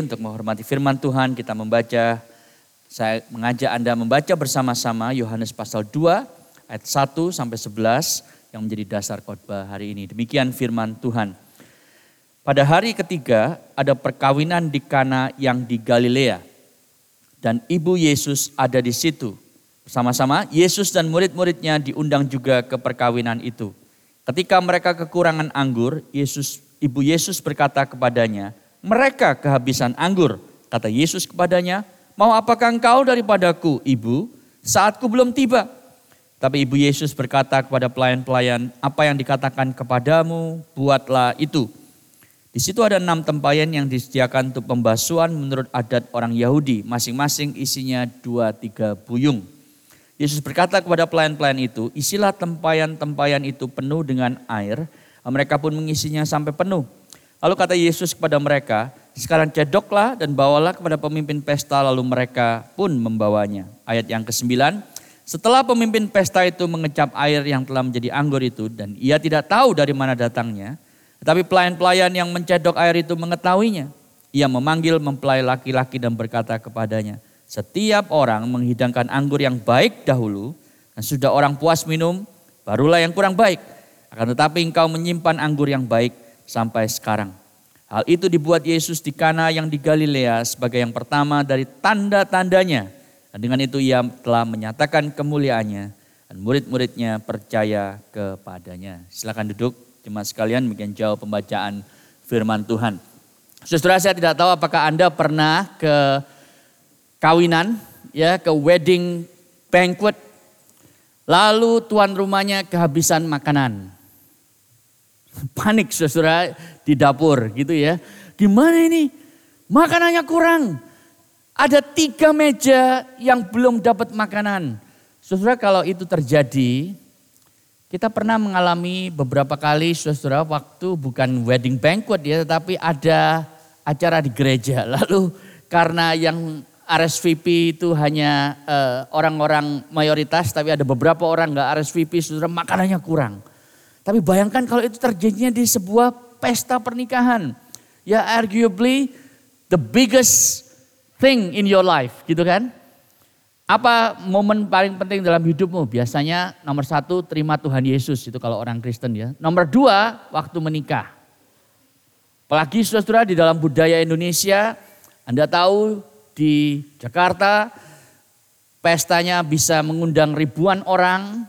untuk menghormati firman Tuhan kita membaca saya mengajak Anda membaca bersama-sama Yohanes pasal 2 ayat 1 sampai 11 yang menjadi dasar khotbah hari ini. Demikian firman Tuhan. Pada hari ketiga ada perkawinan di Kana yang di Galilea dan ibu Yesus ada di situ. Bersama-sama Yesus dan murid-muridnya diundang juga ke perkawinan itu. Ketika mereka kekurangan anggur, Yesus ibu Yesus berkata kepadanya, mereka kehabisan anggur. Kata Yesus kepadanya, mau apakah engkau daripadaku, ibu? Saatku belum tiba. Tapi ibu Yesus berkata kepada pelayan-pelayan, apa yang dikatakan kepadamu, buatlah itu. Di situ ada enam tempayan yang disediakan untuk pembasuhan menurut adat orang Yahudi. Masing-masing isinya dua tiga buyung. Yesus berkata kepada pelayan-pelayan itu, isilah tempayan-tempayan itu penuh dengan air. Mereka pun mengisinya sampai penuh. Lalu kata Yesus kepada mereka, sekarang cedoklah dan bawalah kepada pemimpin pesta lalu mereka pun membawanya. Ayat yang ke-9, setelah pemimpin pesta itu mengecap air yang telah menjadi anggur itu dan ia tidak tahu dari mana datangnya, tetapi pelayan-pelayan yang mencedok air itu mengetahuinya. Ia memanggil mempelai laki-laki dan berkata kepadanya, setiap orang menghidangkan anggur yang baik dahulu dan sudah orang puas minum, barulah yang kurang baik. Akan tetapi engkau menyimpan anggur yang baik sampai sekarang. Hal itu dibuat Yesus di Kana yang di Galilea sebagai yang pertama dari tanda-tandanya. Dan dengan itu ia telah menyatakan kemuliaannya dan murid-muridnya percaya kepadanya. Silakan duduk jemaat sekalian bikin jauh pembacaan firman Tuhan. Saudara saya tidak tahu apakah Anda pernah ke kawinan ya ke wedding banquet lalu tuan rumahnya kehabisan makanan. Panik saudara di dapur gitu ya. Gimana ini? Makanannya kurang. Ada tiga meja yang belum dapat makanan. Saudara kalau itu terjadi, kita pernah mengalami beberapa kali saudara waktu bukan wedding banquet ya, tetapi ada acara di gereja. Lalu karena yang RSVP itu hanya uh, orang-orang mayoritas, tapi ada beberapa orang nggak RSVP, saudara makanannya kurang. Tapi bayangkan kalau itu terjadinya di sebuah pesta pernikahan. Ya arguably the biggest thing in your life gitu kan. Apa momen paling penting dalam hidupmu? Biasanya nomor satu terima Tuhan Yesus itu kalau orang Kristen ya. Nomor dua waktu menikah. Apalagi saudara di dalam budaya Indonesia, Anda tahu di Jakarta pestanya bisa mengundang ribuan orang,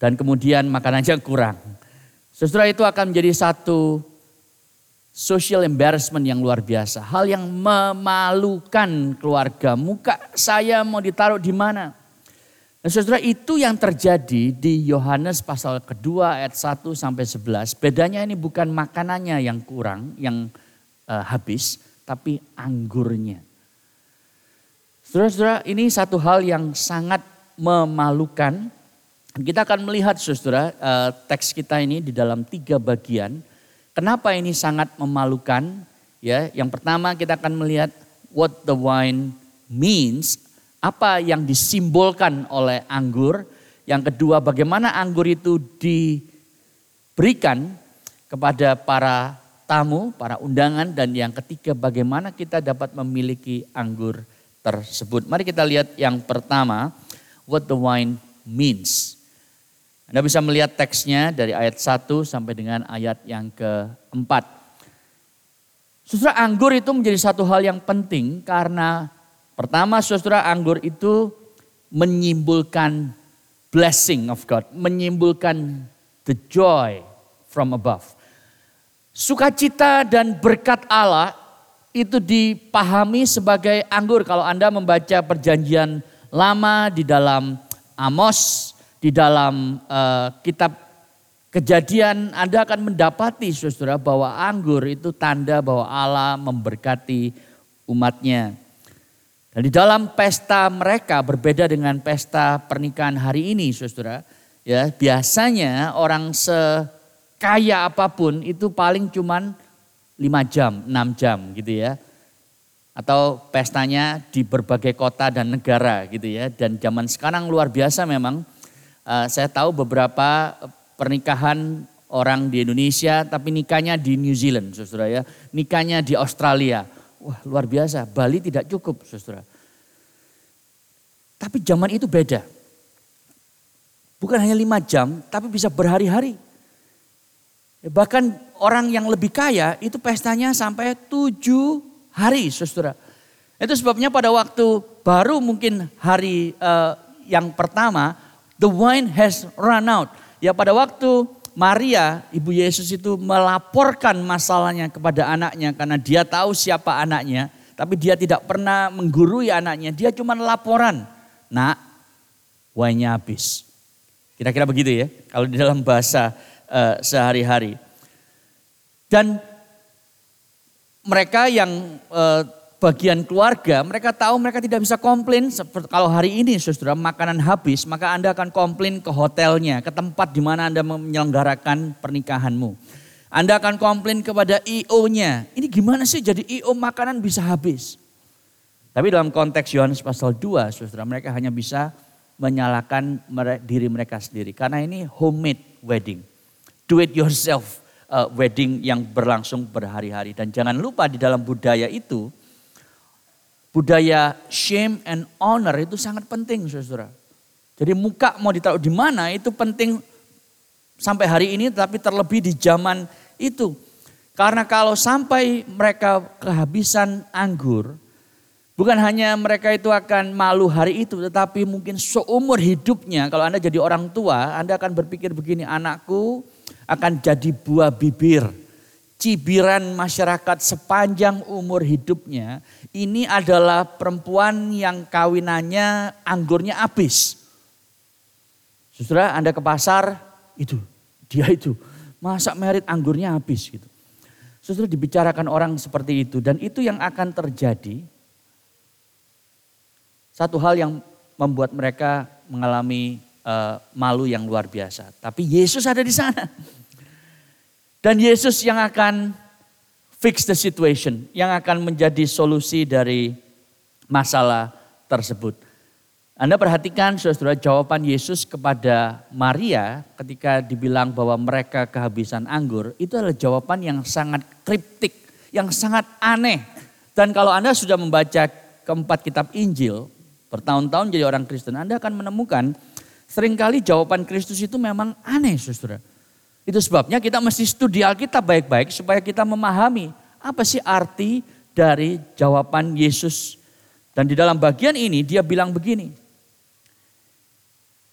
dan kemudian makanannya kurang. Sesudah itu akan menjadi satu social embarrassment yang luar biasa. Hal yang memalukan keluarga. Muka saya mau ditaruh di mana? Dan saudara itu yang terjadi di Yohanes pasal kedua ayat 1 sampai 11. Bedanya ini bukan makanannya yang kurang, yang uh, habis, tapi anggurnya. Saudara-saudara ini satu hal yang sangat memalukan kita akan melihat saudara uh, teks kita ini di dalam tiga bagian. Kenapa ini sangat memalukan? Ya, yang pertama kita akan melihat what the wine means, apa yang disimbolkan oleh anggur. Yang kedua, bagaimana anggur itu diberikan kepada para tamu, para undangan dan yang ketiga bagaimana kita dapat memiliki anggur tersebut. Mari kita lihat yang pertama, what the wine means. Anda bisa melihat teksnya dari ayat 1 sampai dengan ayat yang keempat. Saudara anggur itu menjadi satu hal yang penting karena pertama saudara anggur itu menyimpulkan blessing of God, menyimpulkan the joy from above. Sukacita dan berkat Allah itu dipahami sebagai anggur. Kalau Anda membaca perjanjian lama di dalam Amos, di dalam uh, kitab kejadian Anda akan mendapati saudara bahwa anggur itu tanda bahwa Allah memberkati umatnya. Dan di dalam pesta mereka berbeda dengan pesta pernikahan hari ini saudara. Ya, biasanya orang sekaya apa pun itu paling cuman 5 jam, 6 jam gitu ya. Atau pestanya di berbagai kota dan negara gitu ya. Dan zaman sekarang luar biasa memang Uh, saya tahu beberapa pernikahan orang di Indonesia tapi nikahnya di New Zealand, saudara ya. Nikahnya di Australia. Wah luar biasa, Bali tidak cukup saudara. Tapi zaman itu beda. Bukan hanya lima jam, tapi bisa berhari-hari. Ya, bahkan orang yang lebih kaya itu pestanya sampai tujuh hari saudara. Itu sebabnya pada waktu baru mungkin hari uh, yang pertama, the wine has run out. Ya pada waktu Maria, ibu Yesus itu melaporkan masalahnya kepada anaknya karena dia tahu siapa anaknya, tapi dia tidak pernah menggurui anaknya, dia cuma laporan. Nak, wine-nya habis. Kira-kira begitu ya, kalau di dalam bahasa uh, sehari-hari. Dan mereka yang uh, bagian keluarga, mereka tahu mereka tidak bisa komplain. Seperti kalau hari ini saudara makanan habis, maka Anda akan komplain ke hotelnya, ke tempat di mana Anda menyelenggarakan pernikahanmu. Anda akan komplain kepada IO-nya. Ini gimana sih jadi IO makanan bisa habis? Tapi dalam konteks Yohanes pasal 2, saudara, mereka hanya bisa menyalahkan diri mereka sendiri. Karena ini homemade wedding. Do it yourself uh, wedding yang berlangsung berhari-hari. Dan jangan lupa di dalam budaya itu, budaya shame and honor itu sangat penting saudara. Jadi muka mau ditaruh di mana itu penting sampai hari ini tapi terlebih di zaman itu. Karena kalau sampai mereka kehabisan anggur, bukan hanya mereka itu akan malu hari itu, tetapi mungkin seumur hidupnya kalau Anda jadi orang tua, Anda akan berpikir begini, anakku akan jadi buah bibir cibiran masyarakat sepanjang umur hidupnya, ini adalah perempuan yang kawinannya anggurnya habis. Saudara, Anda ke pasar, itu, dia itu. Masa merit anggurnya habis gitu. Saudara dibicarakan orang seperti itu dan itu yang akan terjadi. Satu hal yang membuat mereka mengalami uh, malu yang luar biasa. Tapi Yesus ada di sana. Dan Yesus yang akan fix the situation, yang akan menjadi solusi dari masalah tersebut. Anda perhatikan saudara jawaban Yesus kepada Maria ketika dibilang bahwa mereka kehabisan anggur. Itu adalah jawaban yang sangat kriptik, yang sangat aneh. Dan kalau Anda sudah membaca keempat kitab Injil, bertahun-tahun jadi orang Kristen, Anda akan menemukan sering kali jawaban Kristus itu memang aneh saudara. Itu sebabnya kita mesti studi Alkitab baik-baik supaya kita memahami apa sih arti dari jawaban Yesus. Dan di dalam bagian ini dia bilang begini.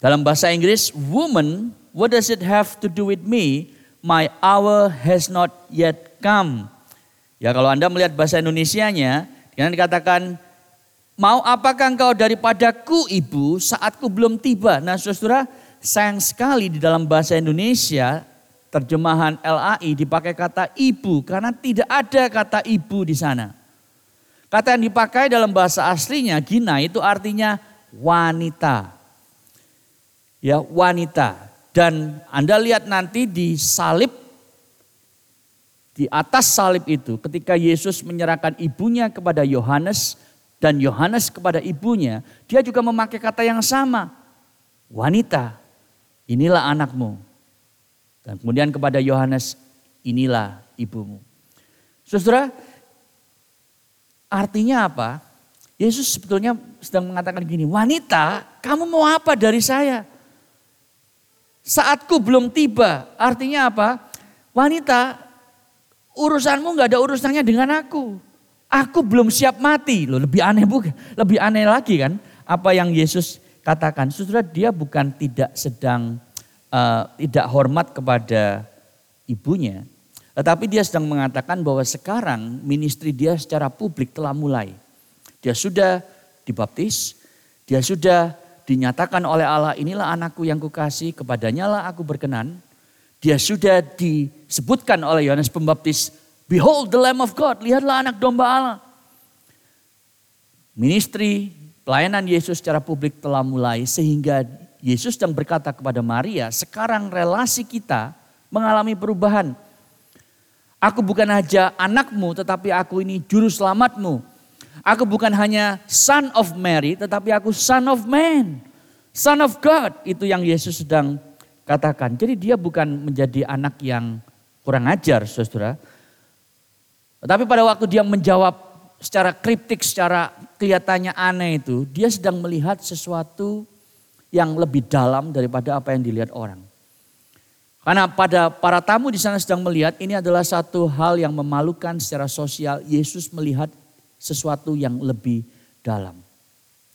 Dalam bahasa Inggris, woman, what does it have to do with me? My hour has not yet come. Ya kalau Anda melihat bahasa Indonesianya, dengan dikatakan, mau apakah engkau daripadaku ibu saatku belum tiba. Nah saudara, sayang sekali di dalam bahasa Indonesia terjemahan LAI dipakai kata ibu karena tidak ada kata ibu di sana. Kata yang dipakai dalam bahasa aslinya Gina itu artinya wanita. Ya, wanita. Dan Anda lihat nanti di salib di atas salib itu ketika Yesus menyerahkan ibunya kepada Yohanes dan Yohanes kepada ibunya, dia juga memakai kata yang sama. Wanita, inilah anakmu. Dan kemudian kepada Yohanes, inilah ibumu. Saudara, artinya apa? Yesus sebetulnya sedang mengatakan gini, wanita kamu mau apa dari saya? Saatku belum tiba, artinya apa? Wanita, urusanmu gak ada urusannya dengan aku. Aku belum siap mati. Loh, lebih aneh bukan? Lebih aneh lagi kan apa yang Yesus katakan. Saudara, dia bukan tidak sedang uh, tidak hormat kepada ibunya. Tetapi dia sedang mengatakan bahwa sekarang ministry dia secara publik telah mulai. Dia sudah dibaptis, dia sudah dinyatakan oleh Allah inilah anakku yang kukasih, kepadanya lah aku berkenan. Dia sudah disebutkan oleh Yohanes Pembaptis, behold the lamb of God, lihatlah anak domba Allah. Ministry pelayanan Yesus secara publik telah mulai sehingga Yesus sedang berkata kepada Maria, sekarang relasi kita mengalami perubahan. Aku bukan saja anakmu, tetapi aku ini juru selamatmu. Aku bukan hanya son of Mary, tetapi aku son of man. Son of God, itu yang Yesus sedang katakan. Jadi dia bukan menjadi anak yang kurang ajar, saudara. Tapi pada waktu dia menjawab secara kriptik, secara kelihatannya aneh itu, dia sedang melihat sesuatu yang lebih dalam daripada apa yang dilihat orang. Karena pada para tamu di sana sedang melihat ini adalah satu hal yang memalukan secara sosial. Yesus melihat sesuatu yang lebih dalam.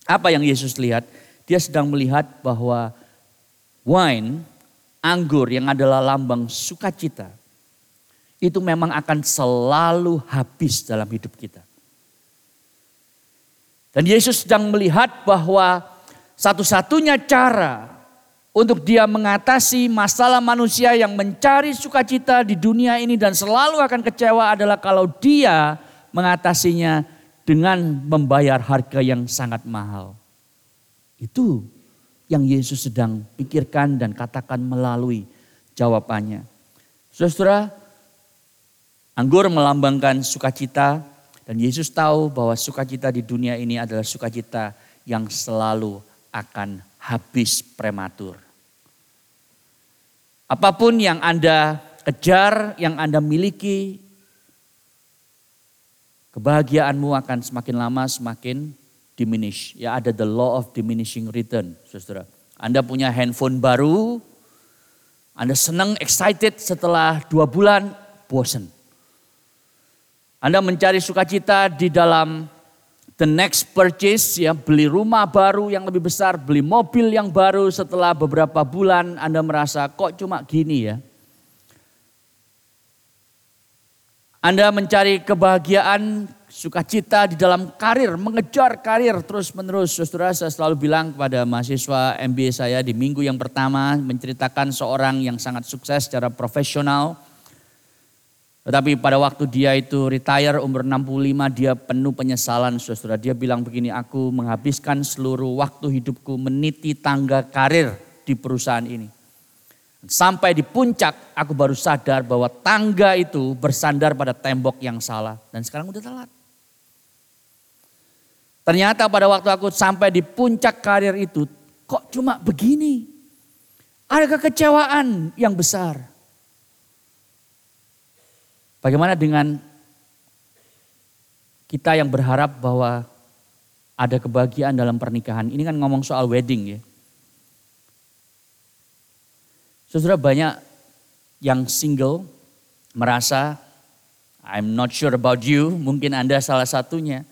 Apa yang Yesus lihat? Dia sedang melihat bahwa wine, anggur yang adalah lambang sukacita, itu memang akan selalu habis dalam hidup kita. Dan Yesus sedang melihat bahwa satu-satunya cara untuk dia mengatasi masalah manusia yang mencari sukacita di dunia ini dan selalu akan kecewa adalah kalau dia mengatasinya dengan membayar harga yang sangat mahal. Itu yang Yesus sedang pikirkan dan katakan melalui jawabannya. Saudara, anggur melambangkan sukacita dan Yesus tahu bahwa sukacita di dunia ini adalah sukacita yang selalu akan habis prematur. Apa pun yang Anda kejar, yang Anda miliki, kebahagiaanmu akan semakin lama semakin diminish. Ya ada the law of diminishing return, saudara. Anda punya handphone baru, Anda senang, excited setelah dua bulan, bosan. Anda mencari sukacita di dalam the next purchase ya beli rumah baru yang lebih besar, beli mobil yang baru setelah beberapa bulan Anda merasa kok cuma gini ya. Anda mencari kebahagiaan, sukacita di dalam karir, mengejar karir terus-menerus. Saudara, saya selalu bilang kepada mahasiswa MBA saya di minggu yang pertama menceritakan seorang yang sangat sukses secara profesional tetapi pada waktu dia itu retire umur 65 dia penuh penyesalan saudara. Dia bilang begini, aku menghabiskan seluruh waktu hidupku meniti tangga karir di perusahaan ini. Sampai di puncak aku baru sadar bahwa tangga itu bersandar pada tembok yang salah. Dan sekarang udah telat. Ternyata pada waktu aku sampai di puncak karir itu kok cuma begini. Ada kekecewaan yang besar. Bagaimana dengan kita yang berharap bahwa ada kebahagiaan dalam pernikahan? Ini kan ngomong soal wedding ya. Saudara banyak yang single merasa I'm not sure about you, mungkin Anda salah satunya.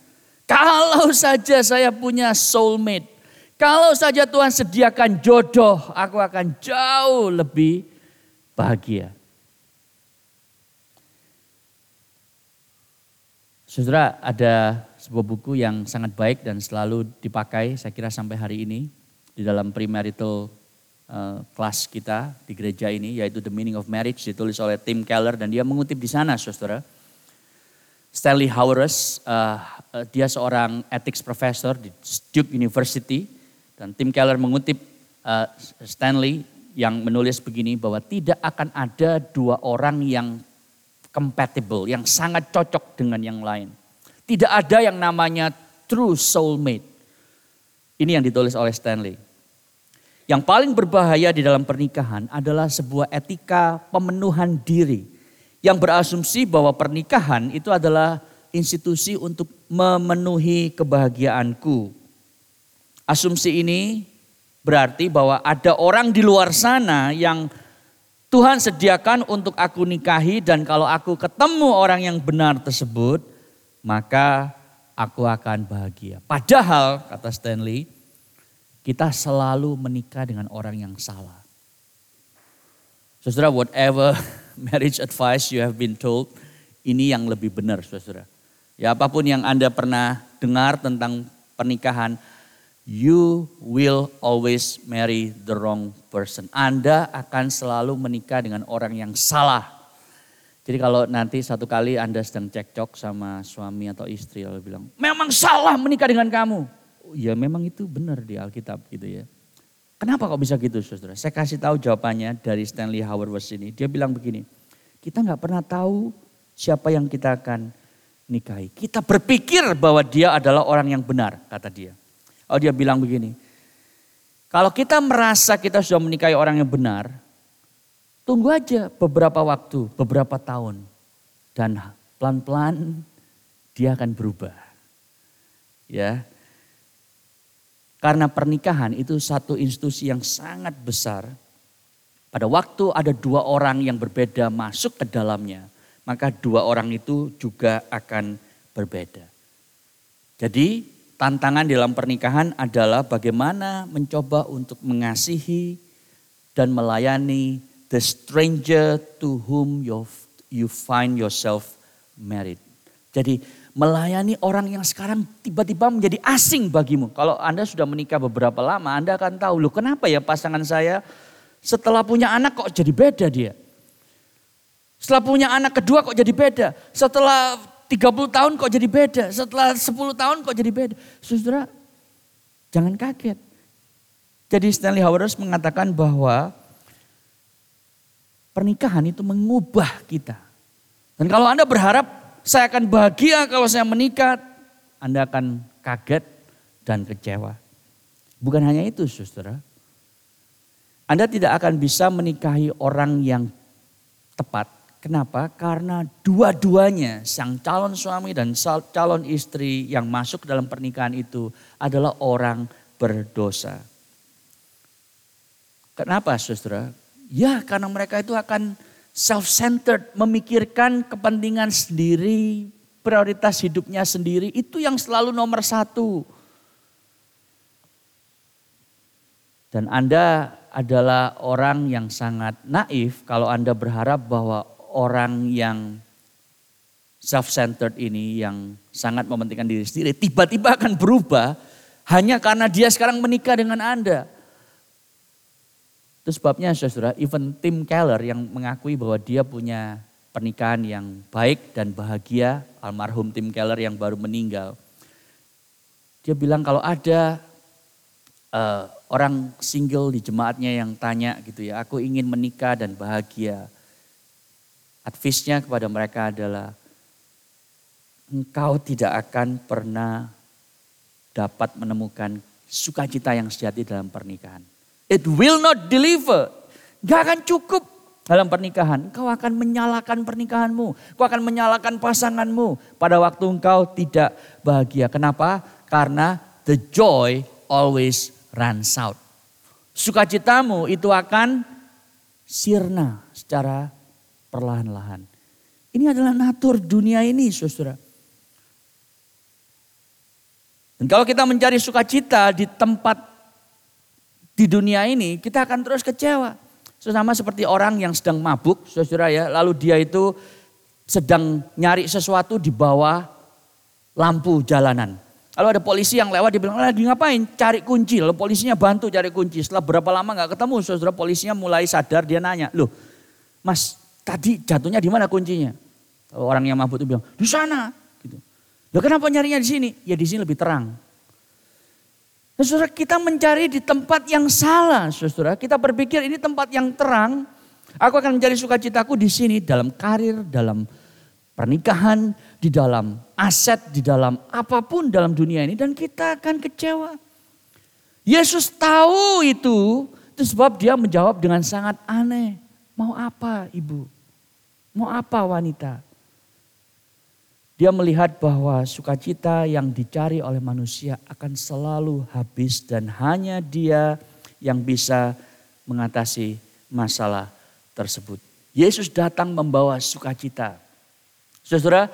Kalau saja saya punya soulmate, kalau saja Tuhan sediakan jodoh, aku akan jauh lebih bahagia. Saudara, ada sebuah buku yang sangat baik dan selalu dipakai saya kira sampai hari ini di dalam premarital uh, kelas kita di gereja ini yaitu The Meaning of Marriage ditulis oleh Tim Keller dan dia mengutip di sana Saudara. Stanley Hauerwas, uh, uh, dia seorang ethics professor di Duke University dan Tim Keller mengutip uh, Stanley yang menulis begini bahwa tidak akan ada dua orang yang compatible, yang sangat cocok dengan yang lain. Tidak ada yang namanya true soulmate. Ini yang ditulis oleh Stanley. Yang paling berbahaya di dalam pernikahan adalah sebuah etika pemenuhan diri yang berasumsi bahwa pernikahan itu adalah institusi untuk memenuhi kebahagiaanku. Asumsi ini berarti bahwa ada orang di luar sana yang Tuhan sediakan untuk aku nikahi dan kalau aku ketemu orang yang benar tersebut, maka aku akan bahagia. Padahal, kata Stanley, kita selalu menikah dengan orang yang salah. Saudara, whatever marriage advice you have been told, ini yang lebih benar, saudara. Ya, apa pun yang Anda pernah dengar tentang pernikahan, you will always marry the wrong person. Anda akan selalu menikah dengan orang yang salah. Jadi kalau nanti satu kali Anda sedang cekcok sama suami atau istri, lalu bilang, memang salah menikah dengan kamu. Ya memang itu benar di Alkitab gitu ya. Kenapa kok bisa gitu saudara? Saya kasih tahu jawabannya dari Stanley Howard ini. Dia bilang begini, kita nggak pernah tahu siapa yang kita akan nikahi. Kita berpikir bahwa dia adalah orang yang benar, kata dia. Oh dia bilang begini, kalau kita merasa kita sudah menikahi orang yang benar, Tunggu aja beberapa waktu, beberapa tahun. Dan pelan-pelan dia akan berubah. Ya. Karena pernikahan itu satu institusi yang sangat besar. Pada waktu ada dua orang yang berbeda masuk ke dalamnya, maka dua orang itu juga akan berbeda. Jadi tantangan dalam pernikahan adalah bagaimana mencoba untuk mengasihi dan melayani the stranger to whom you find yourself married. Jadi melayani orang yang sekarang tiba-tiba menjadi asing bagimu. Kalau Anda sudah menikah beberapa lama, Anda akan tahu, loh kenapa ya pasangan saya setelah punya anak kok jadi beda dia. Setelah punya anak kedua kok jadi beda. Setelah 30 tahun kok jadi beda. Setelah 10 tahun kok jadi beda. Saudara, jangan kaget. Jadi Stanley Howard mengatakan bahwa Pernikahan itu mengubah kita. Dan kalau Anda berharap saya akan bahagia kalau saya menikah, Anda akan kaget dan kecewa. Bukan hanya itu, saudara. Anda tidak akan bisa menikahi orang yang tepat. Kenapa? Karena dua-duanya, sang calon suami dan calon istri yang masuk dalam pernikahan itu adalah orang berdosa. Kenapa, saudara? Ya karena mereka itu akan self-centered, memikirkan kepentingan sendiri, prioritas hidupnya sendiri. Itu yang selalu nomor satu. Dan Anda adalah orang yang sangat naif kalau Anda berharap bahwa orang yang self-centered ini yang sangat mementingkan diri sendiri tiba-tiba akan berubah hanya karena dia sekarang menikah dengan Anda. Itu sebabnya saudara, even Tim Keller yang mengakui bahwa dia punya pernikahan yang baik dan bahagia, almarhum Tim Keller yang baru meninggal. Dia bilang kalau ada uh, orang single di jemaatnya yang tanya gitu ya, aku ingin menikah dan bahagia. Advisnya kepada mereka adalah, engkau tidak akan pernah dapat menemukan sukacita yang sejati dalam pernikahan. It will not deliver. Gak akan cukup dalam pernikahan. Kau akan menyalakan pernikahanmu. Kau akan menyalakan pasanganmu. Pada waktu engkau tidak bahagia. Kenapa? Karena the joy always runs out. Sukacitamu itu akan sirna secara perlahan-lahan. Ini adalah natur dunia ini saudara. Dan kalau kita mencari sukacita di tempat di dunia ini kita akan terus kecewa. Sama seperti orang yang sedang mabuk, saudara ya, lalu dia itu sedang nyari sesuatu di bawah lampu jalanan. Lalu ada polisi yang lewat, dia bilang, lagi ngapain? Cari kunci. Lalu polisinya bantu cari kunci. Setelah berapa lama nggak ketemu, saudara polisinya mulai sadar, dia nanya, loh mas tadi jatuhnya di mana kuncinya? Orang yang mabuk itu bilang, di sana. Gitu. Loh kenapa nyarinya di sini? Ya di sini lebih terang. Nah, saudara kita mencari di tempat yang salah, saudara. Kita berpikir ini tempat yang terang. Aku akan mencari sukacitaku di sini dalam karir, dalam pernikahan, di dalam aset, di dalam apa pun dalam dunia ini dan kita akan kecewa. Yesus tahu itu, itu sebab dia menjawab dengan sangat aneh. Mau apa ibu? Mau apa wanita? Dia melihat bahwa sukacita yang dicari oleh manusia akan selalu habis dan hanya dia yang bisa mengatasi masalah tersebut. Yesus datang membawa sukacita. Saudara,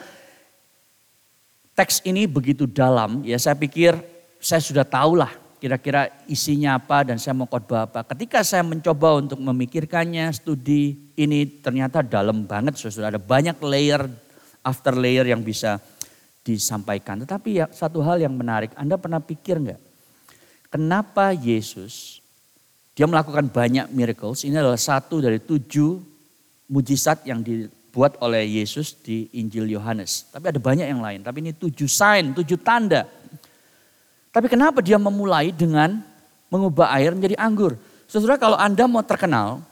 teks ini begitu dalam, ya saya pikir saya sudah tahulah kira-kira isinya apa dan saya mau khotbah apa. Ketika saya mencoba untuk memikirkannya, studi ini ternyata dalam banget saudara. Ada banyak layer after layer yang bisa disampaikan. Tetapi ya satu hal yang menarik, Anda pernah pikir nggak? Kenapa Yesus, dia melakukan banyak miracles, ini adalah satu dari tujuh mujizat yang dibuat oleh Yesus di Injil Yohanes. Tapi ada banyak yang lain, tapi ini tujuh sign, tujuh tanda. Tapi kenapa dia memulai dengan mengubah air menjadi anggur? Saudara kalau Anda mau terkenal,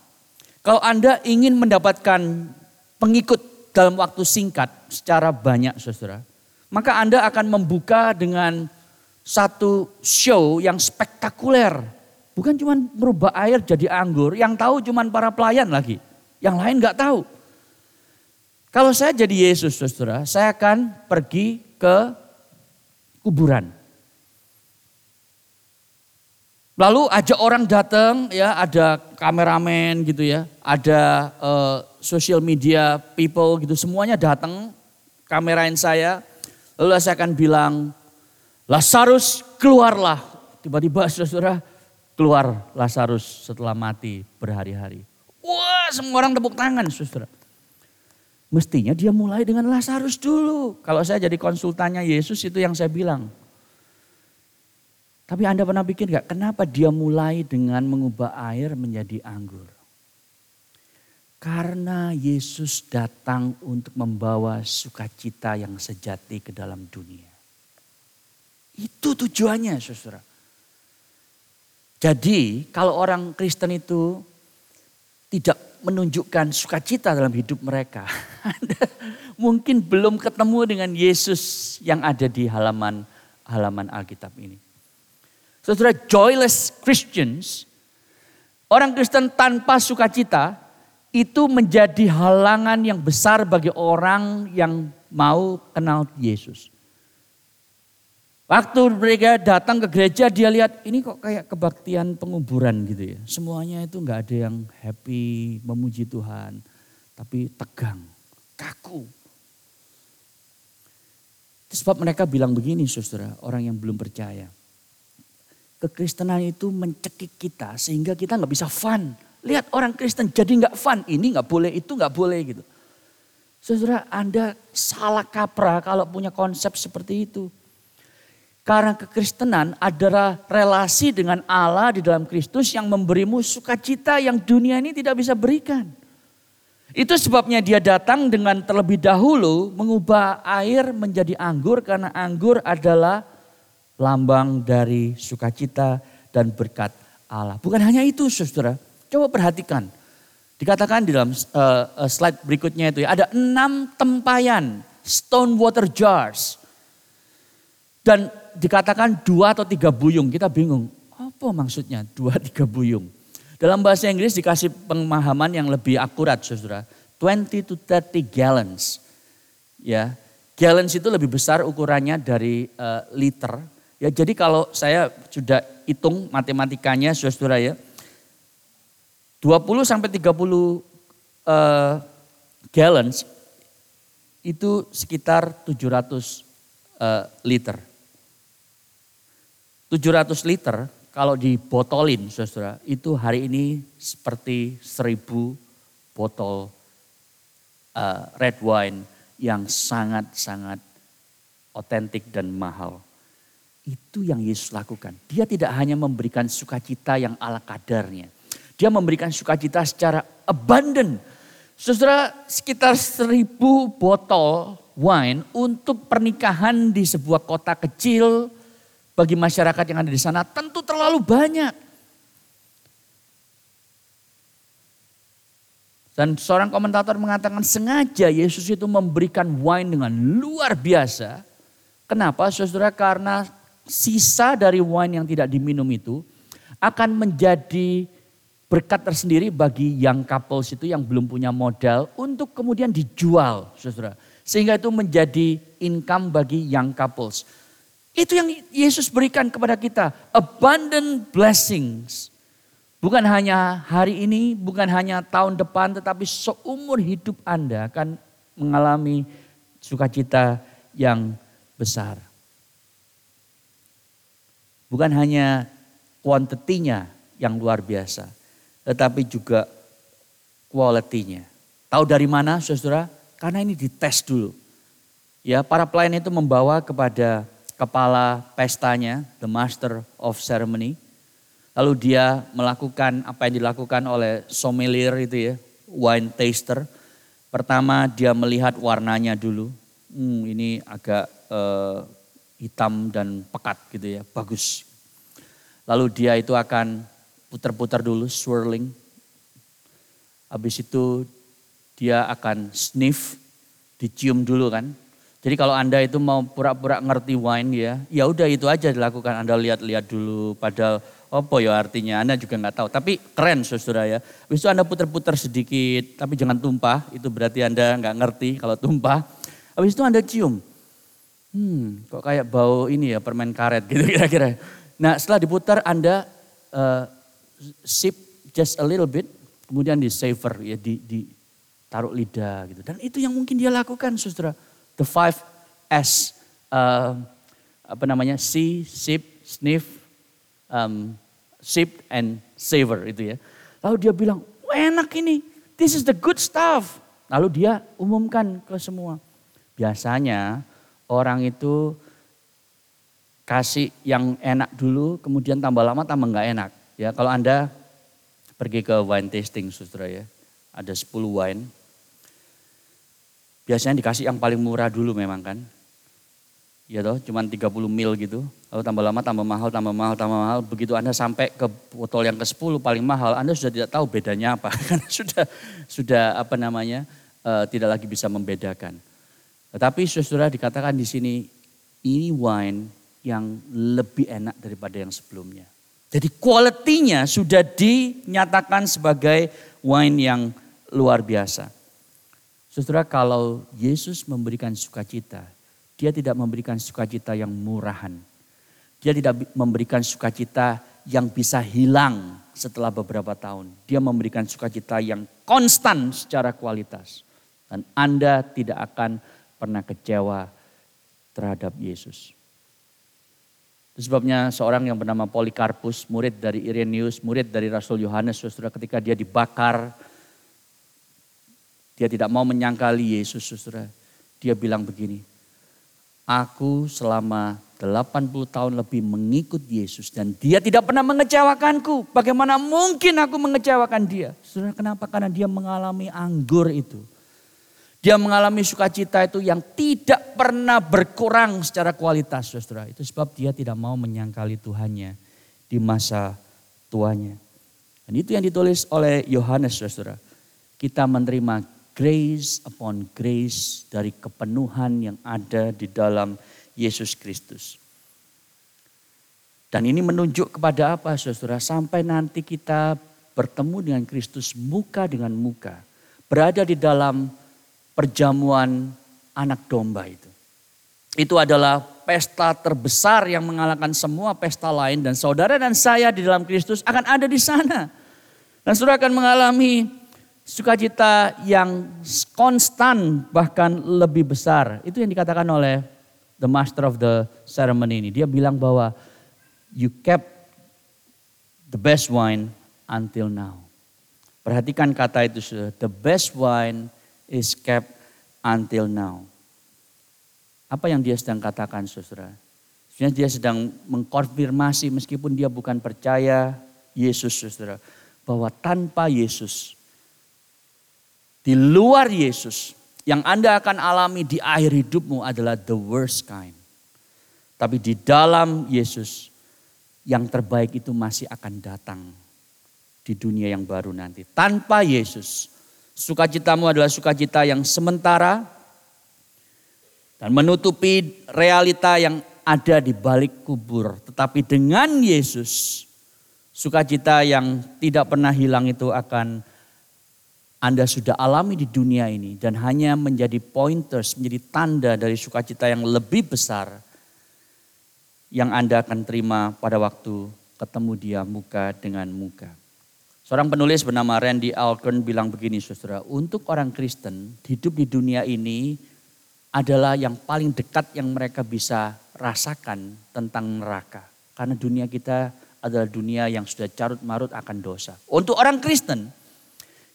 kalau Anda ingin mendapatkan pengikut dalam waktu singkat secara banyak saudara. Maka Anda akan membuka dengan satu show yang spektakuler. Bukan cuma merubah air jadi anggur, yang tahu cuma para pelayan lagi. Yang lain nggak tahu. Kalau saya jadi Yesus, saudara, saya akan pergi ke kuburan. Lalu ajak orang datang, ya ada kameramen gitu ya, ada uh, social media people gitu, semuanya datang, kamerain saya. Lalu saya akan bilang, Lazarus keluarlah. Tiba-tiba saudara keluar Lazarus setelah mati berhari-hari. Wah semua orang tepuk tangan saudara. Mestinya dia mulai dengan Lazarus dulu. Kalau saya jadi konsultannya Yesus itu yang saya bilang. Tapi Anda pernah pikir gak kenapa dia mulai dengan mengubah air menjadi anggur? Karena Yesus datang untuk membawa sukacita yang sejati ke dalam dunia. Itu tujuannya saudara. Jadi kalau orang Kristen itu tidak menunjukkan sukacita dalam hidup mereka. Mungkin belum ketemu dengan Yesus yang ada di halaman halaman Alkitab ini. Saudara, joyless Christians, orang Kristen tanpa sukacita, itu menjadi halangan yang besar bagi orang yang mau kenal Yesus. Waktu mereka datang ke gereja dia lihat ini kok kayak kebaktian penguburan gitu ya. Semuanya itu nggak ada yang happy, memuji Tuhan. Tapi tegang, kaku. Sebab mereka bilang begini saudara, orang yang belum percaya kekristenan itu mencekik kita sehingga kita nggak bisa fun. Lihat orang Kristen jadi nggak fun, ini nggak boleh, itu nggak boleh gitu. Saudara, Anda salah kaprah kalau punya konsep seperti itu. Karena kekristenan adalah relasi dengan Allah di dalam Kristus yang memberimu sukacita yang dunia ini tidak bisa berikan. Itu sebabnya dia datang dengan terlebih dahulu mengubah air menjadi anggur karena anggur adalah lambang dari sukacita dan berkat Allah. Bukan hanya itu saudara, coba perhatikan. Dikatakan di dalam uh, slide berikutnya itu ya, ada enam tempayan stone water jars. Dan dikatakan dua atau tiga buyung, kita bingung. Apa maksudnya dua tiga buyung? Dalam bahasa Inggris dikasih pemahaman yang lebih akurat saudara. 20 to 30 gallons. Ya, gallons itu lebih besar ukurannya dari uh, liter Ya, jadi kalau saya sudah hitung matematikanya saudara ya. 20 sampai 30 uh, gallons itu sekitar 700 uh, eh, liter. 700 liter kalau dibotolin saudara itu hari ini seperti 1000 botol uh, red wine yang sangat-sangat otentik dan mahal. Itu yang Yesus lakukan. Dia tidak hanya memberikan sukacita yang ala kadarnya. Dia memberikan sukacita secara abundant. Saudara, sekitar seribu botol wine untuk pernikahan di sebuah kota kecil bagi masyarakat yang ada di sana tentu terlalu banyak. Dan seorang komentator mengatakan sengaja Yesus itu memberikan wine dengan luar biasa. Kenapa saudara? Karena sisa dari wine yang tidak diminum itu akan menjadi berkat tersendiri bagi yang couples itu yang belum punya modal untuk kemudian dijual, saudara. Sehingga itu menjadi income bagi young couples. Itu yang Yesus berikan kepada kita, abundant blessings. Bukan hanya hari ini, bukan hanya tahun depan, tetapi seumur hidup Anda akan mengalami sukacita yang besar. Bukan hanya kuantitinya yang luar biasa, tetapi juga kualitinya. Tahu dari mana saudara? Karena ini dites dulu. Ya, para pelayan itu membawa kepada kepala pestanya, the master of ceremony. Lalu dia melakukan apa yang dilakukan oleh sommelier itu ya, wine taster. Pertama dia melihat warnanya dulu. Hmm, ini agak uh, hitam dan pekat gitu ya, bagus. Lalu dia itu akan putar-putar dulu, swirling. Habis itu dia akan sniff, dicium dulu kan. Jadi kalau Anda itu mau pura-pura ngerti wine ya, ya udah itu aja dilakukan. Anda lihat-lihat dulu, padahal Apa ya artinya? Anda juga nggak tahu. Tapi keren saudara ya. Habis itu Anda putar-putar sedikit, tapi jangan tumpah. Itu berarti Anda nggak ngerti kalau tumpah. Habis itu Anda cium. Hmm, kok kayak bau ini ya permen karet gitu kira-kira. Nah setelah diputar Anda uh, sip just a little bit, kemudian di savor ya di, di taruh lidah gitu. Dan itu yang mungkin dia lakukan saudara. The five S, uh, apa namanya, see, sip, sniff, um, sip, and savor itu ya. Lalu dia bilang, enak ini, this is the good stuff. Lalu dia umumkan ke semua. Biasanya orang itu kasih yang enak dulu, kemudian tambah lama tambah nggak enak. Ya, kalau Anda pergi ke wine tasting, saudara ya, ada 10 wine. Biasanya dikasih yang paling murah dulu memang kan. Ya toh, cuma 30 mil gitu. Lalu tambah lama, tambah mahal, tambah mahal, tambah mahal. Begitu Anda sampai ke botol yang ke-10 paling mahal, Anda sudah tidak tahu bedanya apa. Karena sudah sudah apa namanya, uh, tidak lagi bisa membedakan. Tetapi saudara dikatakan di sini ini wine yang lebih enak daripada yang sebelumnya. Jadi kualitinya sudah dinyatakan sebagai wine yang luar biasa. Saudara kalau Yesus memberikan sukacita, dia tidak memberikan sukacita yang murahan. Dia tidak memberikan sukacita yang bisa hilang setelah beberapa tahun. Dia memberikan sukacita yang konstan secara kualitas. Dan Anda tidak akan pernah kecewa terhadap Yesus. Itu sebabnya seorang yang bernama Polikarpus, murid dari Irenaeus, murid dari Rasul Yohanes, saudara ketika dia dibakar, dia tidak mau menyangkali Yesus, saudara. Dia bilang begini, aku selama 80 tahun lebih mengikut Yesus dan dia tidak pernah mengecewakanku. Bagaimana mungkin aku mengecewakan dia? Saudara kenapa? Karena dia mengalami anggur itu. Dia mengalami sukacita itu yang tidak pernah berkurang secara kualitas, saudara. Itu sebab dia tidak mau menyangkali Tuhannya di masa tuanya. Dan itu yang ditulis oleh Yohanes, saudara. Kita menerima grace upon grace dari kepenuhan yang ada di dalam Yesus Kristus. Dan ini menunjuk kepada apa, saudara? Sampai nanti kita bertemu dengan Kristus muka dengan muka. Berada di dalam perjamuan anak domba itu. Itu adalah pesta terbesar yang mengalahkan semua pesta lain dan saudara dan saya di dalam Kristus akan ada di sana. Dan saudara akan mengalami sukacita yang konstan bahkan lebih besar. Itu yang dikatakan oleh the master of the ceremony ini. Dia bilang bahwa you kept the best wine until now. Perhatikan kata itu, the best wine is kept until now. Apa yang dia sedang katakan saudara? Sebenarnya dia sedang mengkonfirmasi meskipun dia bukan percaya Yesus saudara. Bahwa tanpa Yesus, di luar Yesus, yang Anda akan alami di akhir hidupmu adalah the worst kind. Tapi di dalam Yesus, yang terbaik itu masih akan datang di dunia yang baru nanti. Tanpa Yesus, Sukacitamu adalah sukacita yang sementara dan menutupi realita yang ada di balik kubur. Tetapi dengan Yesus, sukacita yang tidak pernah hilang itu akan Anda sudah alami di dunia ini dan hanya menjadi pointers, menjadi tanda dari sukacita yang lebih besar yang Anda akan terima pada waktu ketemu dia muka dengan muka. Seorang penulis bernama Randy Alcorn bilang begini saudara, untuk orang Kristen hidup di dunia ini adalah yang paling dekat yang mereka bisa rasakan tentang neraka. Karena dunia kita adalah dunia yang sudah carut marut akan dosa. Untuk orang Kristen,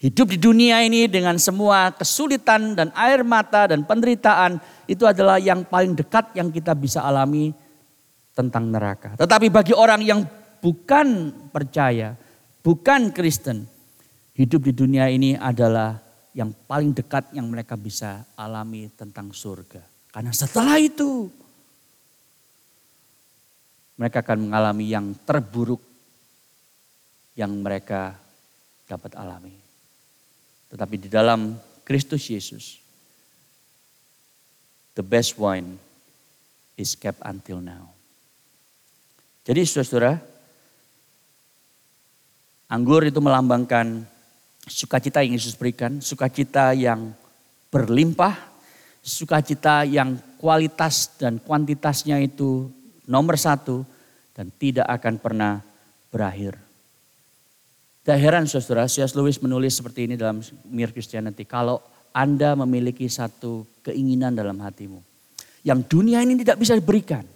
hidup di dunia ini dengan semua kesulitan dan air mata dan penderitaan itu adalah yang paling dekat yang kita bisa alami tentang neraka. Tetapi bagi orang yang bukan percaya, bukan Kristen, hidup di dunia ini adalah yang paling dekat yang mereka bisa alami tentang surga. Karena setelah itu mereka akan mengalami yang terburuk yang mereka dapat alami. Tetapi di dalam Kristus Yesus, the best wine is kept until now. Jadi saudara, Anggur itu melambangkan sukacita yang Yesus berikan, sukacita yang berlimpah, sukacita yang kualitas dan kuantitasnya itu nomor satu dan tidak akan pernah berakhir. Tidak heran saudara, C.S. Lewis menulis seperti ini dalam Mere Christianity. Kalau Anda memiliki satu keinginan dalam hatimu. Yang dunia ini tidak bisa diberikan.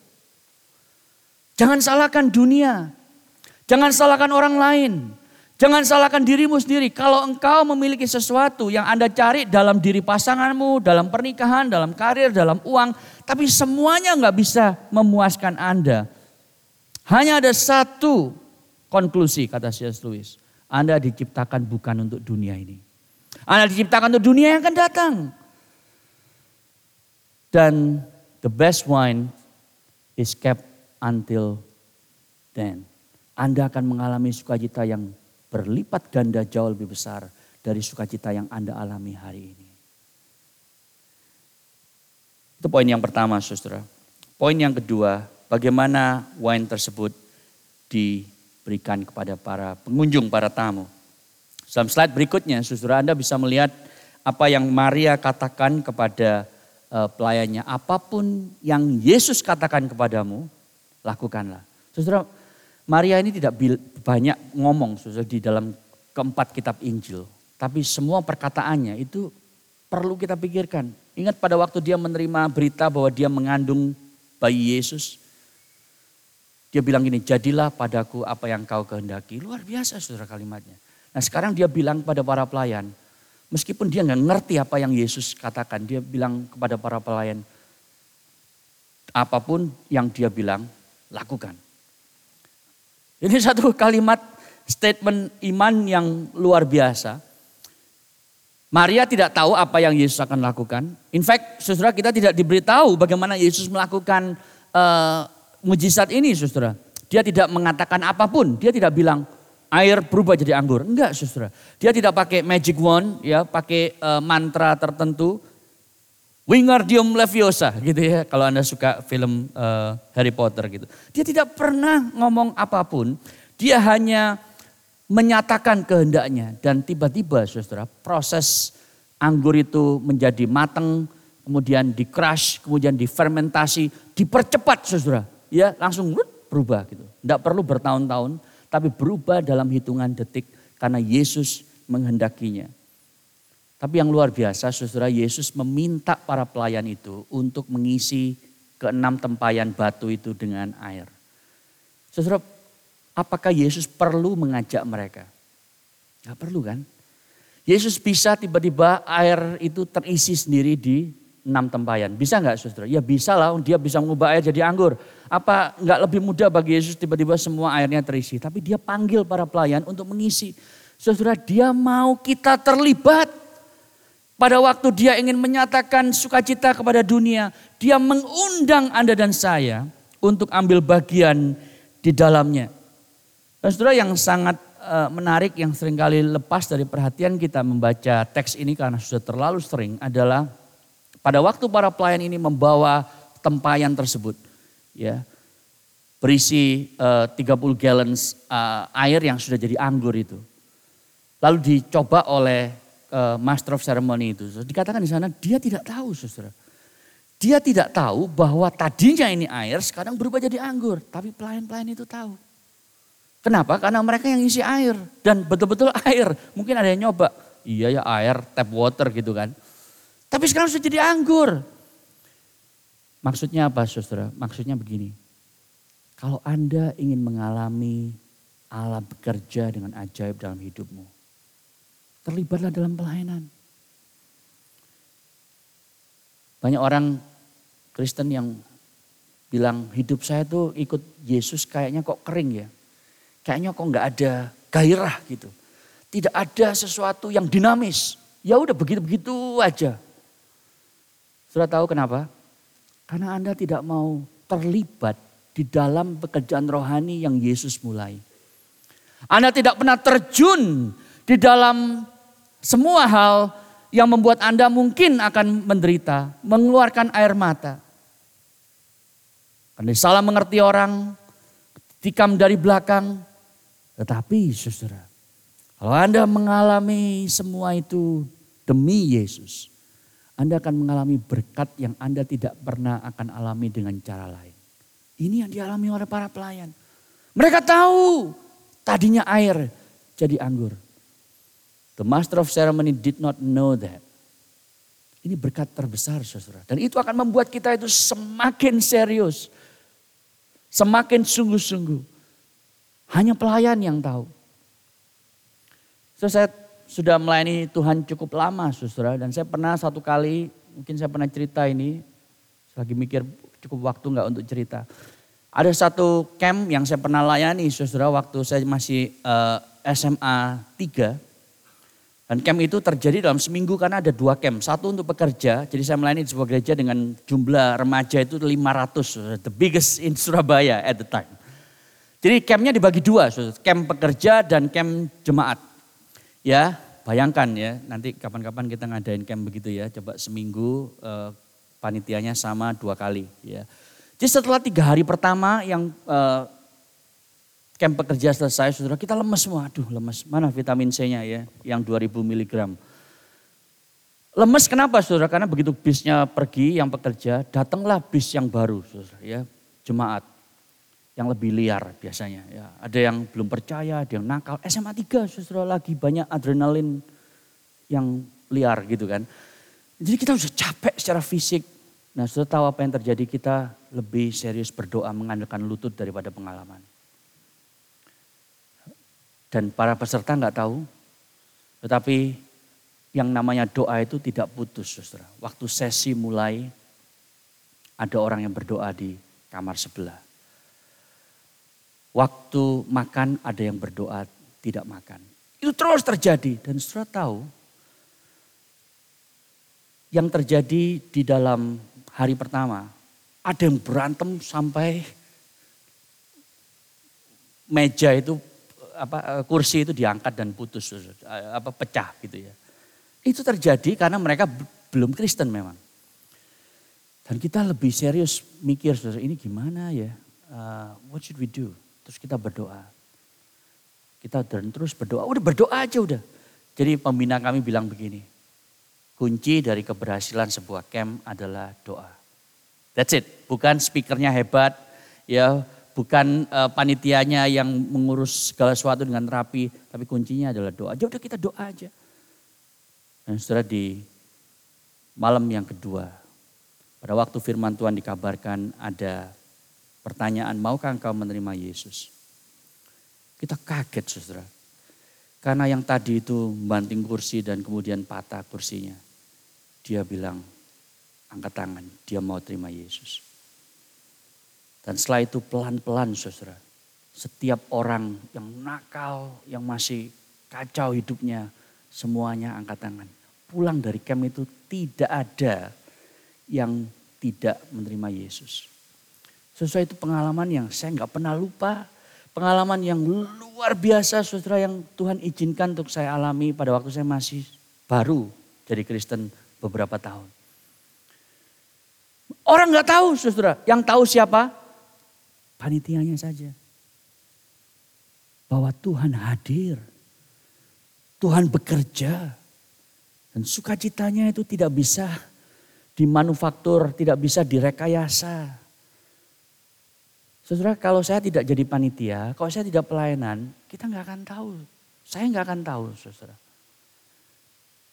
Jangan salahkan dunia. Jangan salahkan orang lain. Jangan salahkan dirimu sendiri. Kalau engkau memiliki sesuatu yang Anda cari dalam diri pasanganmu, dalam pernikahan, dalam karir, dalam uang. Tapi semuanya nggak bisa memuaskan Anda. Hanya ada satu konklusi kata C.S. Lewis. Anda diciptakan bukan untuk dunia ini. Anda diciptakan untuk dunia yang akan datang. Dan the best wine is kept until then. Anda akan mengalami sukacita yang berlipat ganda jauh lebih besar dari sukacita yang Anda alami hari ini. Itu poin yang pertama, saudara. Poin yang kedua, bagaimana wine tersebut diberikan kepada para pengunjung, para tamu. Dalam slide berikutnya, saudara Anda bisa melihat apa yang Maria katakan kepada uh, pelayannya. Apa pun yang Yesus katakan kepadamu, lakukanlah. Saudara, Maria ini tidak banyak ngomong di dalam keempat kitab Injil. Tapi semua perkataannya itu perlu kita pikirkan. Ingat pada waktu dia menerima berita bahwa dia mengandung bayi Yesus. Dia bilang gini, jadilah padaku apa yang kau kehendaki. Luar biasa saudara kalimatnya. Nah sekarang dia bilang pada para pelayan, meskipun dia nggak ngerti apa yang Yesus katakan, dia bilang kepada para pelayan, apa pun yang dia bilang, lakukan. Ini satu kalimat statement iman yang luar biasa. Maria tidak tahu apa yang Yesus akan lakukan. In fact, saudara kita tidak diberitahu bagaimana Yesus melakukan uh, mujizat ini, saudara. Dia tidak mengatakan apa pun. Dia tidak bilang air berubah jadi anggur. Enggak, saudara. Dia tidak pakai magic wand, ya, pakai uh, mantra tertentu. Wingardium Leviosa gitu ya kalau Anda suka film uh, Harry Potter gitu. Dia tidak pernah ngomong apa pun, dia hanya menyatakan kehendaknya dan tiba-tiba Saudara proses anggur itu menjadi matang, kemudian di crush, kemudian difermentasi, dipercepat Saudara. Ya, langsung berubah gitu. Tidak perlu bertahun-tahun tapi berubah dalam hitungan detik karena Yesus menghendakinya. Tapi yang luar biasa, saudara Yesus meminta para pelayan itu untuk mengisi keenam tempayan batu itu dengan air. Saudara, apakah Yesus perlu mengajak mereka? Gak perlu kan? Yesus bisa tiba-tiba air itu terisi sendiri di enam tempayan. Bisa nggak saudara? Ya bisa lah, dia bisa mengubah air jadi anggur. Apa nggak lebih mudah bagi Yesus tiba-tiba semua airnya terisi? Tapi dia panggil para pelayan untuk mengisi. Saudara, dia mau kita terlibat. Pada waktu dia ingin menyatakan sukacita kepada dunia, dia mengundang Anda dan saya untuk ambil bagian di dalamnya. Dan saudara yang sangat eh, menarik yang sering kali lepas dari perhatian kita membaca teks ini karena sudah terlalu sering adalah pada waktu para pelayan ini membawa tempayan tersebut ya berisi uh, 30 gallons uh, air yang sudah jadi anggur itu. Lalu dicoba oleh uh, master of ceremony itu. Dikatakan di sana dia tidak tahu saudara. Dia tidak tahu bahwa tadinya ini air sekarang berubah jadi anggur. Tapi pelayan-pelayan itu tahu. Kenapa? Karena mereka yang isi air. Dan betul-betul air. Mungkin ada yang nyoba. Iya ya air, tap water gitu kan. Tapi sekarang sudah jadi anggur. Maksudnya apa saudara? Maksudnya begini. Kalau Anda ingin mengalami Allah bekerja dengan ajaib dalam hidupmu. Terlibatlah dalam pelayanan. Banyak orang Kristen yang bilang hidup saya tuh ikut Yesus kayaknya kok kering ya. Kayaknya kok nggak ada gairah gitu. Tidak ada sesuatu yang dinamis. Ya udah begitu-begitu aja. Sudah tahu kenapa? Karena Anda tidak mau terlibat di dalam pekerjaan rohani yang Yesus mulai. Anda tidak pernah terjun di dalam semua hal yang membuat Anda mungkin akan menderita, mengeluarkan air mata. Karena salah mengerti orang, tikam dari belakang. Tetapi saudara, Kalau Anda mengalami semua itu demi Yesus, Anda akan mengalami berkat yang Anda tidak pernah akan alami dengan cara lain. Ini yang dialami oleh para pelayan. Mereka tahu tadinya air jadi anggur. The master of ceremony did not know that. Ini berkat terbesar saudara. Dan itu akan membuat kita itu semakin serius. Semakin sungguh-sungguh. Hanya pelayan yang tahu. So, saya sudah melayani Tuhan cukup lama saudara. Dan saya pernah satu kali, mungkin saya pernah cerita ini. Lagi mikir cukup waktu nggak untuk cerita. Ada satu camp yang saya pernah layani saudara waktu saya masih uh, SMA 3. Dan camp itu terjadi dalam seminggu karena ada dua camp. Satu untuk pekerja, jadi saya melayani di sebuah gereja dengan jumlah remaja itu 500. The biggest in Surabaya at the time. Jadi campnya dibagi dua, camp pekerja dan camp jemaat. Ya, bayangkan ya, nanti kapan-kapan kita ngadain camp begitu ya, coba seminggu eh, panitianya sama dua kali ya. Jadi setelah tiga hari pertama yang eh, camp pekerja selesai, saudara kita lemes semua, aduh lemes, mana vitamin C-nya ya, yang 2000 mg. Lemes kenapa saudara? Karena begitu bisnya pergi yang pekerja, datanglah bis yang baru saudara ya, jemaat yang lebih liar biasanya. Ya. Ada yang belum percaya, ada yang nakal. SMA 3 justru lagi banyak adrenalin yang liar gitu kan. Jadi kita sudah capek secara fisik. Nah sudah tahu apa yang terjadi kita lebih serius berdoa mengandalkan lutut daripada pengalaman. Dan para peserta nggak tahu. Tetapi yang namanya doa itu tidak putus saudara. Waktu sesi mulai ada orang yang berdoa di kamar sebelah Waktu makan ada yang berdoa tidak makan. Itu terus terjadi dan saudara tahu yang terjadi di dalam hari pertama. Ada yang berantem sampai meja itu apa kursi itu diangkat dan putus apa pecah gitu ya. Itu terjadi karena mereka belum Kristen memang. Dan kita lebih serius mikir ini gimana ya? Uh, what should we do? Terus kita berdoa. Kita dan terus berdoa. Udah berdoa aja udah. Jadi pembina kami bilang begini. Kunci dari keberhasilan sebuah camp adalah doa. That's it. Bukan speakernya hebat. ya Bukan uh, panitianya yang mengurus segala sesuatu dengan rapi. Tapi kuncinya adalah doa. Aja udah kita doa aja. Dan setelah di malam yang kedua. Pada waktu firman Tuhan dikabarkan ada Pertanyaan, maukah engkau menerima Yesus? Kita kaget saudara. Karena yang tadi itu banting kursi dan kemudian patah kursinya. Dia bilang, angkat tangan, dia mau terima Yesus. Dan setelah itu pelan-pelan saudara. Setiap orang yang nakal, yang masih kacau hidupnya, semuanya angkat tangan. Pulang dari camp itu tidak ada yang tidak menerima Yesus. Sesuai itu pengalaman yang saya nggak pernah lupa. Pengalaman yang luar biasa saudara yang Tuhan izinkan untuk saya alami pada waktu saya masih baru jadi Kristen beberapa tahun. Orang nggak tahu saudara, yang tahu siapa? Panitianya saja. Bahwa Tuhan hadir. Tuhan bekerja. Dan sukacitanya itu tidak bisa dimanufaktur, tidak bisa direkayasa. Saudara, kalau saya tidak jadi panitia, kalau saya tidak pelayanan, kita nggak akan tahu. Saya nggak akan tahu, saudara.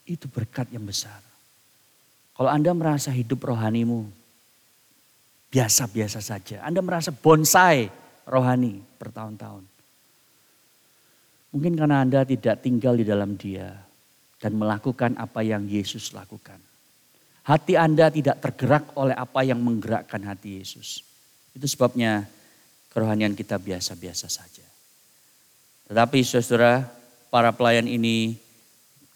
Itu berkat yang besar. Kalau Anda merasa hidup rohanimu biasa-biasa saja, Anda merasa bonsai rohani bertahun-tahun. Mungkin karena Anda tidak tinggal di dalam dia dan melakukan apa yang Yesus lakukan. Hati Anda tidak tergerak oleh apa yang menggerakkan hati Yesus. Itu sebabnya kerohanian kita biasa-biasa saja. Tetapi saudara, para pelayan ini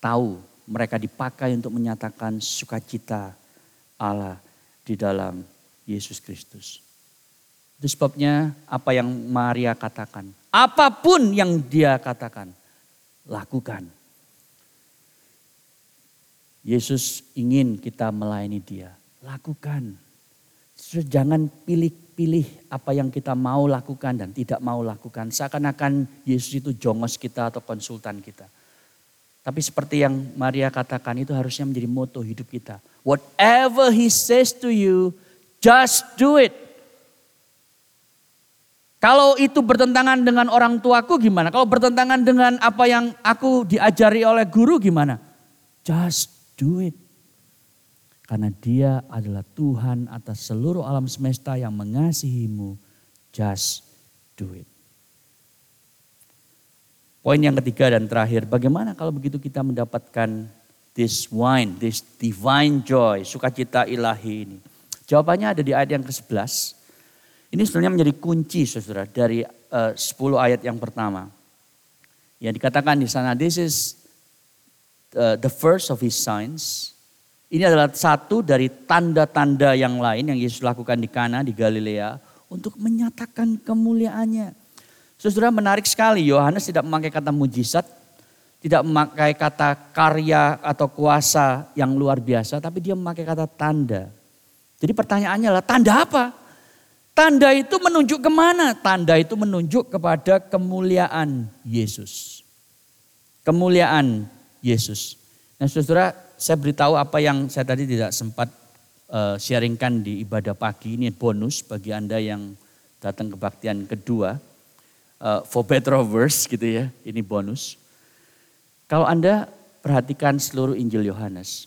tahu mereka dipakai untuk menyatakan sukacita Allah di dalam Yesus Kristus. Itu sebabnya apa yang Maria katakan, apa pun yang dia katakan, lakukan. Yesus ingin kita melayani dia, lakukan. Jangan pilih pilih apa yang kita mau lakukan dan tidak mau lakukan. Seakan-akan Yesus itu jongos kita atau konsultan kita. Tapi seperti yang Maria katakan itu harusnya menjadi moto hidup kita. Whatever he says to you, just do it. Kalau itu bertentangan dengan orang tuaku gimana? Kalau bertentangan dengan apa yang aku diajari oleh guru gimana? Just do it. Karena dia adalah Tuhan atas seluruh alam semesta yang mengasihimu. Just do it. Poin yang ketiga dan terakhir, bagaimana kalau begitu kita mendapatkan this wine, this divine joy, sukacita ilahi ini? Jawabannya ada di ayat yang ke-11. Ini sebenarnya menjadi kunci saudara dari uh, eh, 10 ayat yang pertama. Yang dikatakan di sana, this is uh, the first of his signs. Ini adalah satu dari tanda-tanda yang lain yang Yesus lakukan di Kana di Galilea untuk menyatakan kemuliaannya. Saudara menarik sekali Yohanes tidak memakai kata mujizat, tidak memakai kata karya atau kuasa yang luar biasa, tapi dia memakai kata tanda. Jadi pertanyaannya adalah tanda apa? Tanda itu menunjuk ke mana? Tanda itu menunjuk kepada kemuliaan Yesus. Kemuliaan Yesus. Nah saudara, saya beritahu apa yang saya tadi tidak sempat uh, sharingkan di ibadah pagi. Ini bonus bagi Anda yang datang kebaktian kedua. Uh, for better or worse gitu ya, ini bonus. Kalau Anda perhatikan seluruh Injil Yohanes,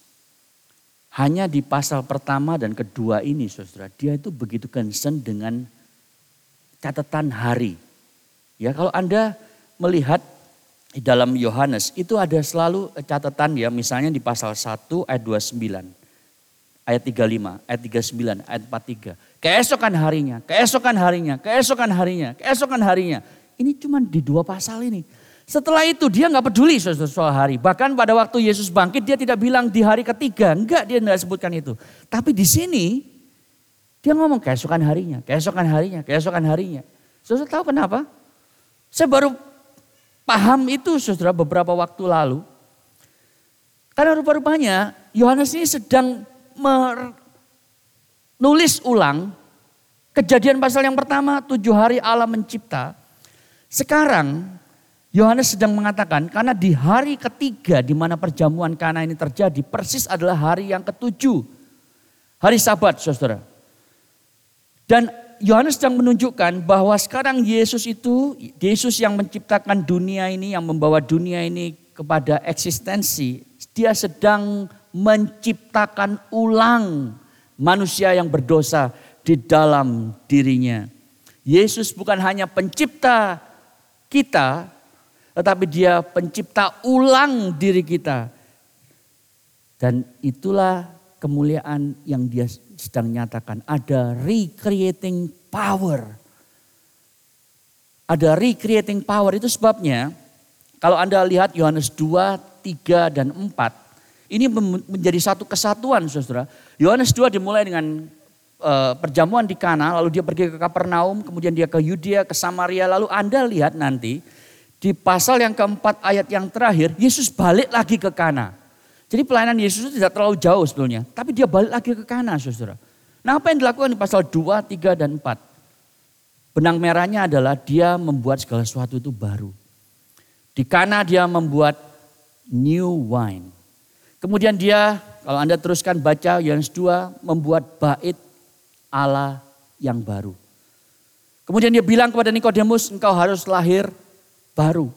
hanya di pasal pertama dan kedua ini saudara, dia itu begitu concern dengan catatan hari. Ya kalau Anda melihat di dalam Yohanes itu ada selalu catatan ya misalnya di pasal 1 ayat 29. Ayat 35, ayat 39, ayat 43. Keesokan harinya, keesokan harinya, keesokan harinya, keesokan harinya. Ini cuma di dua pasal ini. Setelah itu dia nggak peduli soal, hari. Bahkan pada waktu Yesus bangkit dia tidak bilang di hari ketiga. Enggak dia tidak sebutkan itu. Tapi di sini dia ngomong keesokan harinya, keesokan harinya, keesokan harinya. Saudara tahu kenapa? Saya baru paham itu saudara beberapa waktu lalu. Karena rupa-rupanya Yohanes ini sedang menulis ulang kejadian pasal yang pertama tujuh hari Allah mencipta. Sekarang Yohanes sedang mengatakan karena di hari ketiga di mana perjamuan kana ini terjadi persis adalah hari yang ketujuh. Hari sabat saudara. Dan Yohanes sedang menunjukkan bahwa sekarang Yesus itu, Yesus yang menciptakan dunia ini, yang membawa dunia ini kepada eksistensi. Dia sedang menciptakan ulang manusia yang berdosa di dalam dirinya. Yesus bukan hanya pencipta kita, tetapi dia pencipta ulang diri kita. Dan itulah kemuliaan yang dia sedang nyatakan. Ada recreating power. Ada recreating power itu sebabnya kalau Anda lihat Yohanes 2, 3, dan 4. Ini menjadi satu kesatuan saudara. Yohanes 2 dimulai dengan uh, perjamuan di Kana, lalu dia pergi ke Kapernaum, kemudian dia ke Yudea, ke Samaria. Lalu Anda lihat nanti di pasal yang keempat ayat yang terakhir, Yesus balik lagi ke Kana. Jadi pelayanan Yesus itu tidak terlalu jauh sebetulnya. Tapi dia balik lagi ke Kana saudara. Nah apa yang dilakukan di pasal 2, 3, dan 4? Benang merahnya adalah dia membuat segala sesuatu itu baru. Di Kana dia membuat new wine. Kemudian dia, kalau Anda teruskan baca Yohanes 2, membuat bait Allah yang baru. Kemudian dia bilang kepada Nikodemus, engkau harus lahir baru.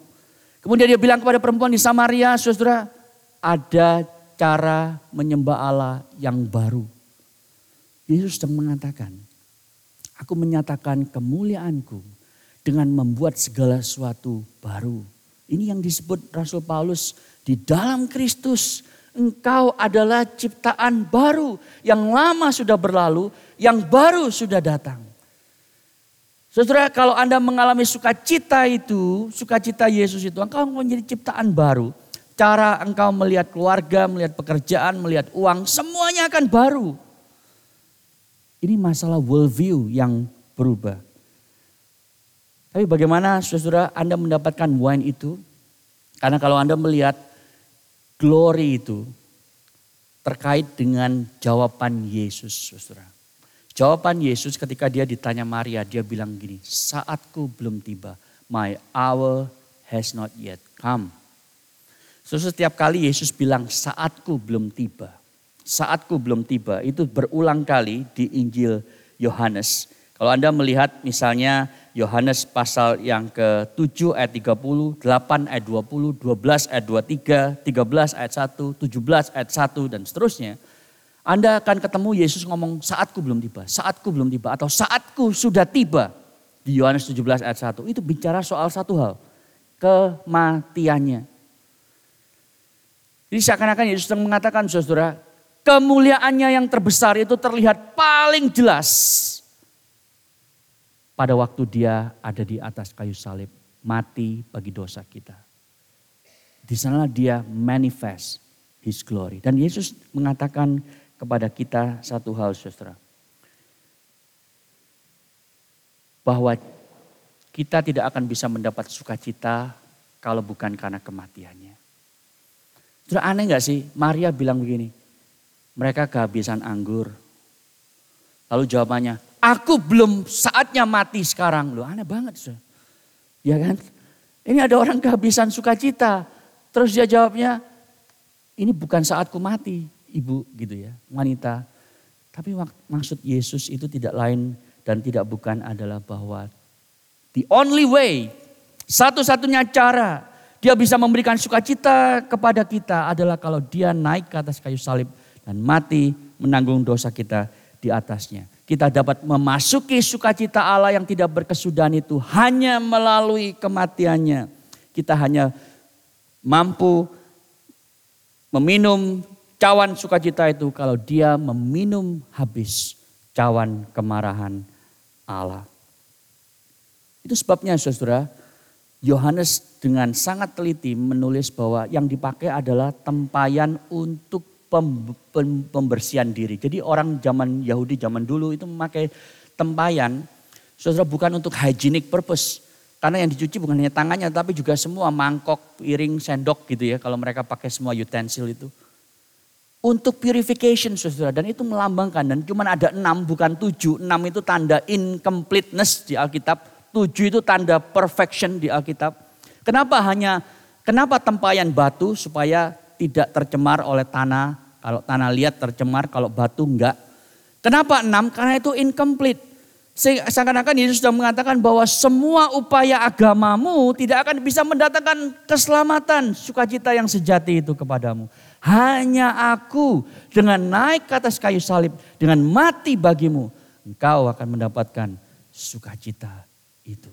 Kemudian dia bilang kepada perempuan di Samaria, saudara, ada cara menyembah Allah yang baru. Yesus sedang mengatakan, aku menyatakan kemuliaanku dengan membuat segala sesuatu baru. Ini yang disebut Rasul Paulus di dalam Kristus. Engkau adalah ciptaan baru yang lama sudah berlalu, yang baru sudah datang. Saudara, kalau Anda mengalami sukacita itu, sukacita Yesus itu, engkau menjadi ciptaan baru. Cara engkau melihat keluarga, melihat pekerjaan, melihat uang, semuanya akan baru. Ini masalah worldview yang berubah. Tapi bagaimana saudara Anda mendapatkan wine itu? Karena kalau Anda melihat glory itu terkait dengan jawaban Yesus saudara. Jawaban Yesus ketika dia ditanya Maria, dia bilang gini, saatku belum tiba. My hour has not yet come. So, setiap kali Yesus bilang saatku belum tiba. Saatku belum tiba. Itu berulang kali di Injil Yohanes. Kalau Anda melihat misalnya Yohanes pasal yang ke-7 ayat 30, 8 ayat 20, 12 ayat 23, 13 ayat 1, 17 ayat 1 dan seterusnya anda akan ketemu Yesus ngomong saatku belum tiba, saatku belum tiba atau saatku sudah tiba. Di Yohanes 17 ayat 1 itu bicara soal satu hal, kematiannya. Jadi seakan-akan Yesus sedang mengatakan saudara, kemuliaannya yang terbesar itu terlihat paling jelas pada waktu dia ada di atas kayu salib, mati bagi dosa kita. Di sana dia manifest his glory. Dan Yesus mengatakan kepada kita satu hal saudara. Bahwa kita tidak akan bisa mendapat sukacita kalau bukan karena kematiannya. Sudah aneh gak sih Maria bilang begini, mereka kehabisan anggur. Lalu jawabannya, aku belum saatnya mati sekarang. Loh aneh banget. Saudara. Ya kan? Ini ada orang kehabisan sukacita. Terus dia jawabnya, ini bukan saatku mati ibu gitu ya, wanita. Tapi maksud Yesus itu tidak lain dan tidak bukan adalah bahwa the only way, satu-satunya cara dia bisa memberikan sukacita kepada kita adalah kalau dia naik ke atas kayu salib dan mati menanggung dosa kita di atasnya. Kita dapat memasuki sukacita Allah yang tidak berkesudahan itu hanya melalui kematiannya. Kita hanya mampu meminum cawan sukacita itu kalau dia meminum habis cawan kemarahan Allah. Itu sebabnya saudara, Yohanes dengan sangat teliti menulis bahwa yang dipakai adalah tempayan untuk pembersihan diri. Jadi orang zaman Yahudi zaman dulu itu memakai tempayan, saudara bukan untuk hygienic purpose. Karena yang dicuci bukan hanya tangannya tapi juga semua mangkok, piring, sendok gitu ya. Kalau mereka pakai semua utensil itu untuk purification saudara. Dan itu melambangkan dan cuma ada enam bukan tujuh. Enam itu tanda incompleteness di Alkitab. Tujuh itu tanda perfection di Alkitab. Kenapa hanya, kenapa tempayan batu supaya tidak tercemar oleh tanah. Kalau tanah liat tercemar, kalau batu enggak. Kenapa enam? Karena itu incomplete. Seakan-akan Yesus sudah mengatakan bahwa semua upaya agamamu tidak akan bisa mendatangkan keselamatan, sukacita yang sejati itu kepadamu. Hanya aku dengan naik ke atas kayu salib, dengan mati bagimu, engkau akan mendapatkan sukacita itu.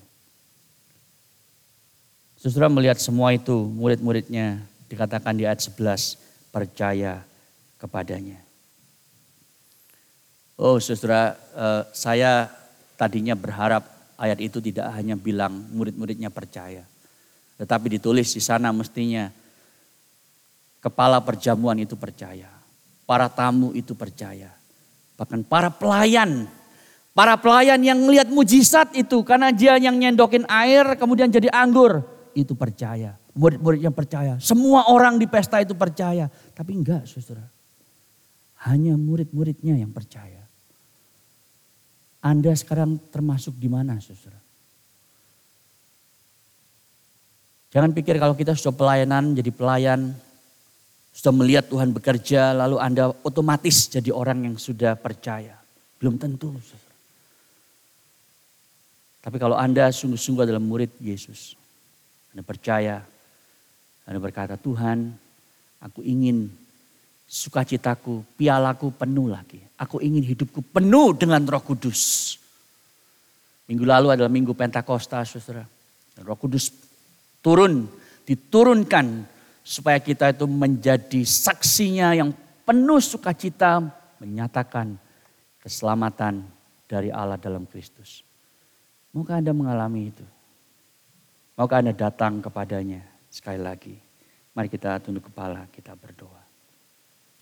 Saudara melihat semua itu, murid-muridnya dikatakan di ayat 11, percaya kepadanya. Oh saudara, eh, saya tadinya berharap ayat itu tidak hanya bilang murid-muridnya percaya. Tetapi ditulis di sana mestinya Kepala perjamuan itu percaya. Para tamu itu percaya. Bahkan para pelayan. Para pelayan yang melihat mujizat itu. Karena dia yang nyendokin air kemudian jadi anggur. Itu percaya. Murid-murid yang percaya. Semua orang di pesta itu percaya. Tapi enggak saudara. Hanya murid-muridnya yang percaya. Anda sekarang termasuk di mana saudara? Jangan pikir kalau kita sudah pelayanan, jadi pelayan, sudah melihat Tuhan bekerja, lalu Anda otomatis jadi orang yang sudah percaya. Belum tentu. Tapi kalau Anda sungguh-sungguh adalah murid Yesus, Anda percaya, Anda berkata, Tuhan, aku ingin sukacitaku, pialaku penuh lagi. Aku ingin hidupku penuh dengan roh kudus. Minggu lalu adalah minggu Pentakosta, saudara. roh kudus turun, diturunkan supaya kita itu menjadi saksinya yang penuh sukacita menyatakan keselamatan dari Allah dalam Kristus. Maukah Anda mengalami itu? Maukah Anda datang kepadanya sekali lagi? Mari kita tunduk kepala, kita berdoa.